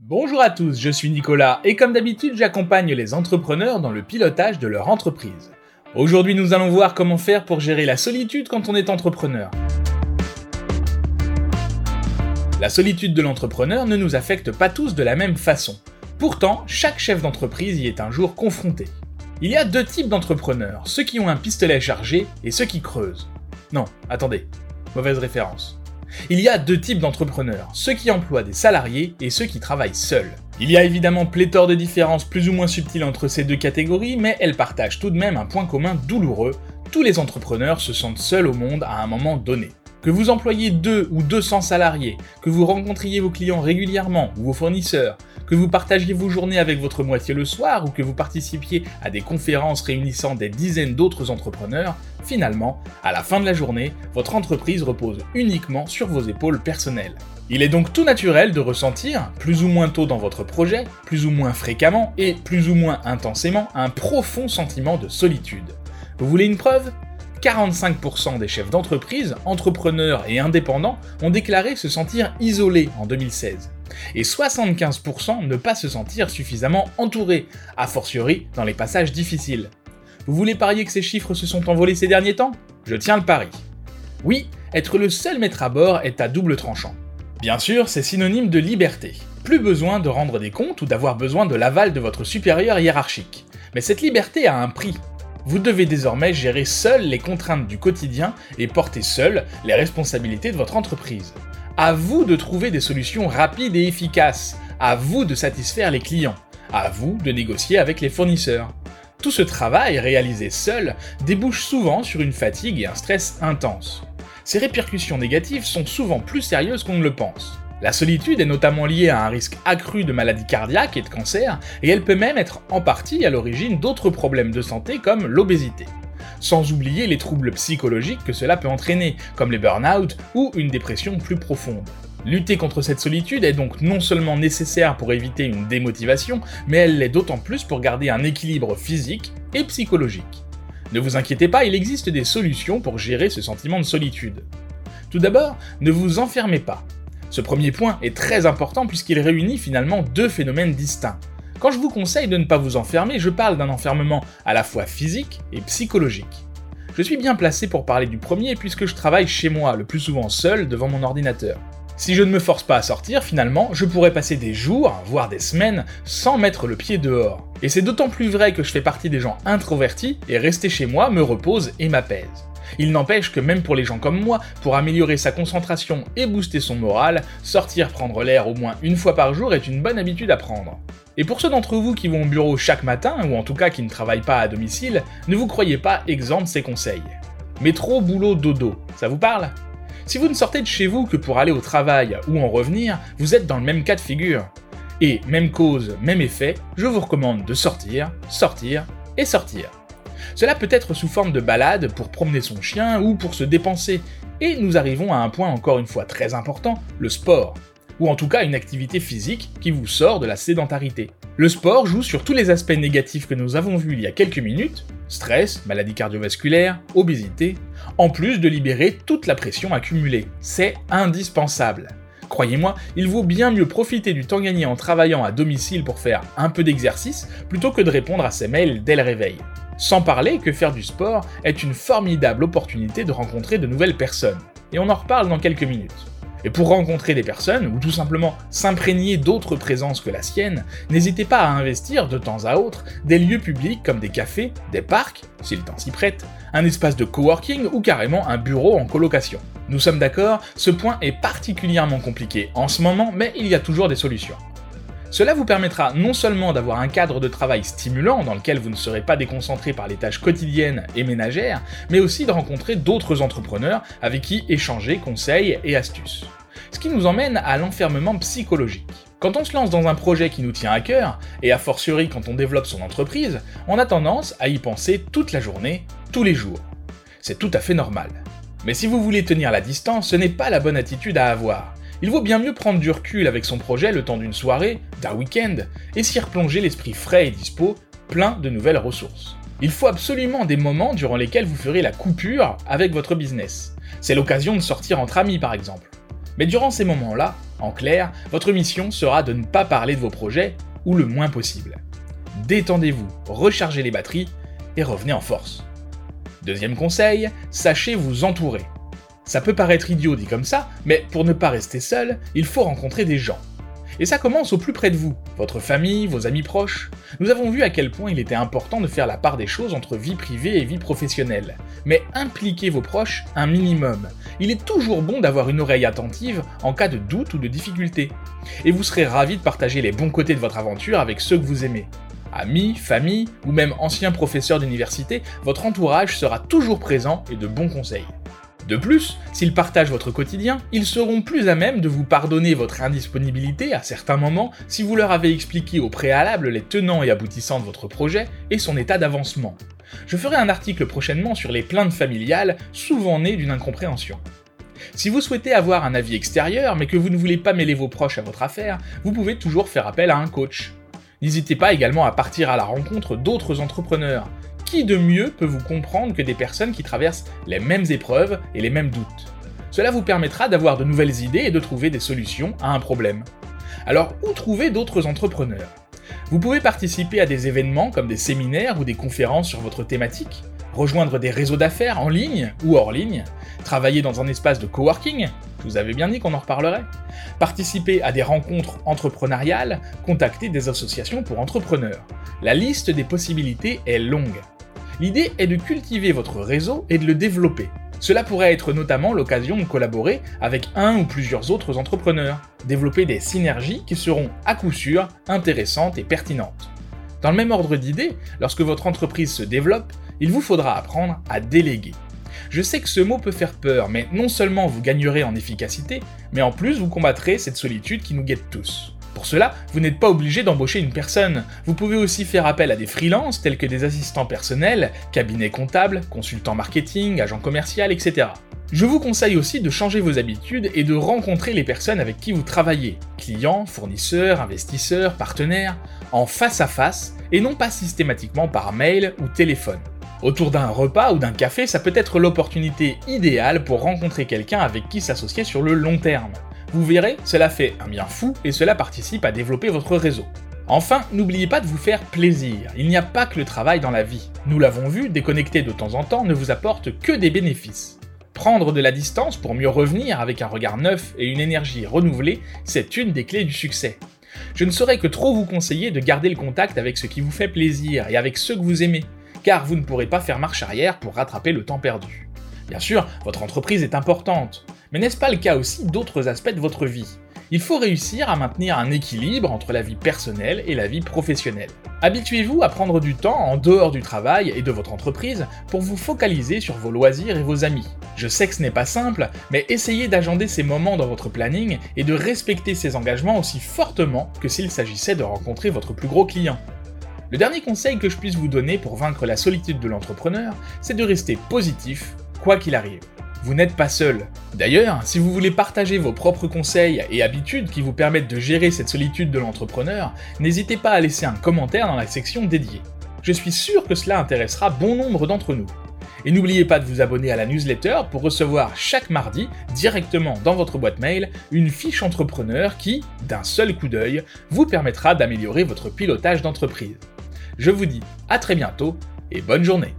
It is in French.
Bonjour à tous, je suis Nicolas et comme d'habitude j'accompagne les entrepreneurs dans le pilotage de leur entreprise. Aujourd'hui nous allons voir comment faire pour gérer la solitude quand on est entrepreneur. La solitude de l'entrepreneur ne nous affecte pas tous de la même façon. Pourtant, chaque chef d'entreprise y est un jour confronté. Il y a deux types d'entrepreneurs, ceux qui ont un pistolet chargé et ceux qui creusent. Non, attendez, mauvaise référence. Il y a deux types d'entrepreneurs, ceux qui emploient des salariés et ceux qui travaillent seuls. Il y a évidemment pléthore de différences plus ou moins subtiles entre ces deux catégories, mais elles partagent tout de même un point commun douloureux, tous les entrepreneurs se sentent seuls au monde à un moment donné. Que vous employiez 2 ou 200 salariés, que vous rencontriez vos clients régulièrement ou vos fournisseurs, que vous partagiez vos journées avec votre moitié le soir ou que vous participiez à des conférences réunissant des dizaines d'autres entrepreneurs, finalement, à la fin de la journée, votre entreprise repose uniquement sur vos épaules personnelles. Il est donc tout naturel de ressentir, plus ou moins tôt dans votre projet, plus ou moins fréquemment et plus ou moins intensément, un profond sentiment de solitude. Vous voulez une preuve? 45% des chefs d'entreprise, entrepreneurs et indépendants ont déclaré se sentir isolés en 2016. Et 75% ne pas se sentir suffisamment entourés, a fortiori dans les passages difficiles. Vous voulez parier que ces chiffres se sont envolés ces derniers temps? Je tiens le pari. Oui, être le seul maître à bord est à double tranchant. Bien sûr, c'est synonyme de liberté. Plus besoin de rendre des comptes ou d'avoir besoin de l'aval de votre supérieur hiérarchique. Mais cette liberté a un prix, vous devez désormais gérer seul les contraintes du quotidien et porter seul les responsabilités de votre entreprise. À vous de trouver des solutions rapides et efficaces. À vous de satisfaire les clients. À vous de négocier avec les fournisseurs. Tout ce travail réalisé seul débouche souvent sur une fatigue et un stress intense. Ces répercussions négatives sont souvent plus sérieuses qu'on ne le pense. La solitude est notamment liée à un risque accru de maladies cardiaques et de cancer, et elle peut même être en partie à l'origine d'autres problèmes de santé comme l'obésité. Sans oublier les troubles psychologiques que cela peut entraîner, comme les burn-out ou une dépression plus profonde. Lutter contre cette solitude est donc non seulement nécessaire pour éviter une démotivation, mais elle l'est d'autant plus pour garder un équilibre physique et psychologique. Ne vous inquiétez pas, il existe des solutions pour gérer ce sentiment de solitude. Tout d'abord, ne vous enfermez pas. Ce premier point est très important puisqu'il réunit finalement deux phénomènes distincts. Quand je vous conseille de ne pas vous enfermer, je parle d'un enfermement à la fois physique et psychologique. Je suis bien placé pour parler du premier puisque je travaille chez moi, le plus souvent seul devant mon ordinateur. Si je ne me force pas à sortir, finalement, je pourrais passer des jours, voire des semaines, sans mettre le pied dehors. Et c'est d'autant plus vrai que je fais partie des gens introvertis, et rester chez moi me repose et m'apaise. Il n'empêche que même pour les gens comme moi, pour améliorer sa concentration et booster son moral, sortir prendre l'air au moins une fois par jour est une bonne habitude à prendre. Et pour ceux d'entre vous qui vont au bureau chaque matin, ou en tout cas qui ne travaillent pas à domicile, ne vous croyez pas exempt de ces conseils. Métro, boulot, dodo, ça vous parle? Si vous ne sortez de chez vous que pour aller au travail ou en revenir, vous êtes dans le même cas de figure. Et même cause, même effet, je vous recommande de sortir, sortir et sortir. Cela peut être sous forme de balade pour promener son chien ou pour se dépenser. Et nous arrivons à un point encore une fois très important, le sport. Ou en tout cas une activité physique qui vous sort de la sédentarité. Le sport joue sur tous les aspects négatifs que nous avons vus il y a quelques minutes, stress, maladie cardiovasculaire, obésité, en plus de libérer toute la pression accumulée. C'est indispensable. Croyez-moi, il vaut bien mieux profiter du temps gagné en travaillant à domicile pour faire un peu d'exercice plutôt que de répondre à ses mails dès le réveil. Sans parler que faire du sport est une formidable opportunité de rencontrer de nouvelles personnes. Et on en reparle dans quelques minutes. Et pour rencontrer des personnes, ou tout simplement s'imprégner d'autres présences que la sienne, n'hésitez pas à investir de temps à autre des lieux publics comme des cafés, des parcs, si le temps s'y prête, un espace de coworking ou carrément un bureau en colocation. Nous sommes d'accord, ce point est particulièrement compliqué en ce moment, mais il y a toujours des solutions. Cela vous permettra non seulement d'avoir un cadre de travail stimulant dans lequel vous ne serez pas déconcentré par les tâches quotidiennes et ménagères, mais aussi de rencontrer d'autres entrepreneurs avec qui échanger conseils et astuces. Ce qui nous emmène à l'enfermement psychologique. Quand on se lance dans un projet qui nous tient à cœur, et a fortiori quand on développe son entreprise, on a tendance à y penser toute la journée, tous les jours. C'est tout à fait normal. Mais si vous voulez tenir la distance, ce n'est pas la bonne attitude à avoir il vaut bien mieux prendre du recul avec son projet le temps d'une soirée, d'un week-end, et s'y replonger l'esprit frais et dispo, plein de nouvelles ressources. Il faut absolument des moments durant lesquels vous ferez la coupure avec votre business. C'est l'occasion de sortir entre amis par exemple. Mais durant ces moments-là, en clair, votre mission sera de ne pas parler de vos projets, ou le moins possible. Détendez-vous, rechargez les batteries, et revenez en force. Deuxième conseil, sachez vous entourer. Ça peut paraître idiot dit comme ça, mais pour ne pas rester seul, il faut rencontrer des gens. Et ça commence au plus près de vous, votre famille, vos amis proches. Nous avons vu à quel point il était important de faire la part des choses entre vie privée et vie professionnelle. Mais impliquez vos proches un minimum. Il est toujours bon d'avoir une oreille attentive en cas de doute ou de difficulté. Et vous serez ravi de partager les bons côtés de votre aventure avec ceux que vous aimez. Amis, famille ou même anciens professeurs d'université, votre entourage sera toujours présent et de bons conseils. De plus, s'ils partagent votre quotidien, ils seront plus à même de vous pardonner votre indisponibilité à certains moments si vous leur avez expliqué au préalable les tenants et aboutissants de votre projet et son état d'avancement. Je ferai un article prochainement sur les plaintes familiales, souvent nées d'une incompréhension. Si vous souhaitez avoir un avis extérieur mais que vous ne voulez pas mêler vos proches à votre affaire, vous pouvez toujours faire appel à un coach. N'hésitez pas également à partir à la rencontre d'autres entrepreneurs qui de mieux peut vous comprendre que des personnes qui traversent les mêmes épreuves et les mêmes doutes? Cela vous permettra d'avoir de nouvelles idées et de trouver des solutions à un problème. Alors, où trouver d'autres entrepreneurs? Vous pouvez participer à des événements comme des séminaires ou des conférences sur votre thématique, rejoindre des réseaux d'affaires en ligne ou hors ligne, travailler dans un espace de coworking, vous avais bien dit qu'on en reparlerait, participer à des rencontres entrepreneuriales, contacter des associations pour entrepreneurs. La liste des possibilités est longue. L'idée est de cultiver votre réseau et de le développer. Cela pourrait être notamment l'occasion de collaborer avec un ou plusieurs autres entrepreneurs, développer des synergies qui seront à coup sûr intéressantes et pertinentes. Dans le même ordre d'idées, lorsque votre entreprise se développe, il vous faudra apprendre à déléguer. Je sais que ce mot peut faire peur, mais non seulement vous gagnerez en efficacité, mais en plus vous combattrez cette solitude qui nous guette tous. Pour cela, vous n'êtes pas obligé d'embaucher une personne. Vous pouvez aussi faire appel à des freelances tels que des assistants personnels, cabinets comptables, consultants marketing, agents commerciaux, etc. Je vous conseille aussi de changer vos habitudes et de rencontrer les personnes avec qui vous travaillez, clients, fournisseurs, investisseurs, partenaires, en face à face et non pas systématiquement par mail ou téléphone. Autour d'un repas ou d'un café, ça peut être l'opportunité idéale pour rencontrer quelqu'un avec qui s'associer sur le long terme. Vous verrez, cela fait un bien fou et cela participe à développer votre réseau. Enfin, n'oubliez pas de vous faire plaisir. Il n'y a pas que le travail dans la vie. Nous l'avons vu, déconnecter de temps en temps ne vous apporte que des bénéfices. Prendre de la distance pour mieux revenir avec un regard neuf et une énergie renouvelée, c'est une des clés du succès. Je ne saurais que trop vous conseiller de garder le contact avec ce qui vous fait plaisir et avec ceux que vous aimez, car vous ne pourrez pas faire marche arrière pour rattraper le temps perdu. Bien sûr, votre entreprise est importante, mais n'est-ce pas le cas aussi d'autres aspects de votre vie? Il faut réussir à maintenir un équilibre entre la vie personnelle et la vie professionnelle. Habituez-vous à prendre du temps en dehors du travail et de votre entreprise pour vous focaliser sur vos loisirs et vos amis. Je sais que ce n'est pas simple, mais essayez d'agender ces moments dans votre planning et de respecter ces engagements aussi fortement que s'il s'agissait de rencontrer votre plus gros client. Le dernier conseil que je puisse vous donner pour vaincre la solitude de l'entrepreneur, c'est de rester positif, quoi qu'il arrive vous n'êtes pas seul. D'ailleurs, si vous voulez partager vos propres conseils et habitudes qui vous permettent de gérer cette solitude de l'entrepreneur, n'hésitez pas à laisser un commentaire dans la section dédiée. Je suis sûr que cela intéressera bon nombre d'entre nous. Et n'oubliez pas de vous abonner à la newsletter pour recevoir chaque mardi, directement dans votre boîte mail, une fiche entrepreneur qui, d'un seul coup d'œil, vous permettra d'améliorer votre pilotage d'entreprise. Je vous dis à très bientôt et bonne journée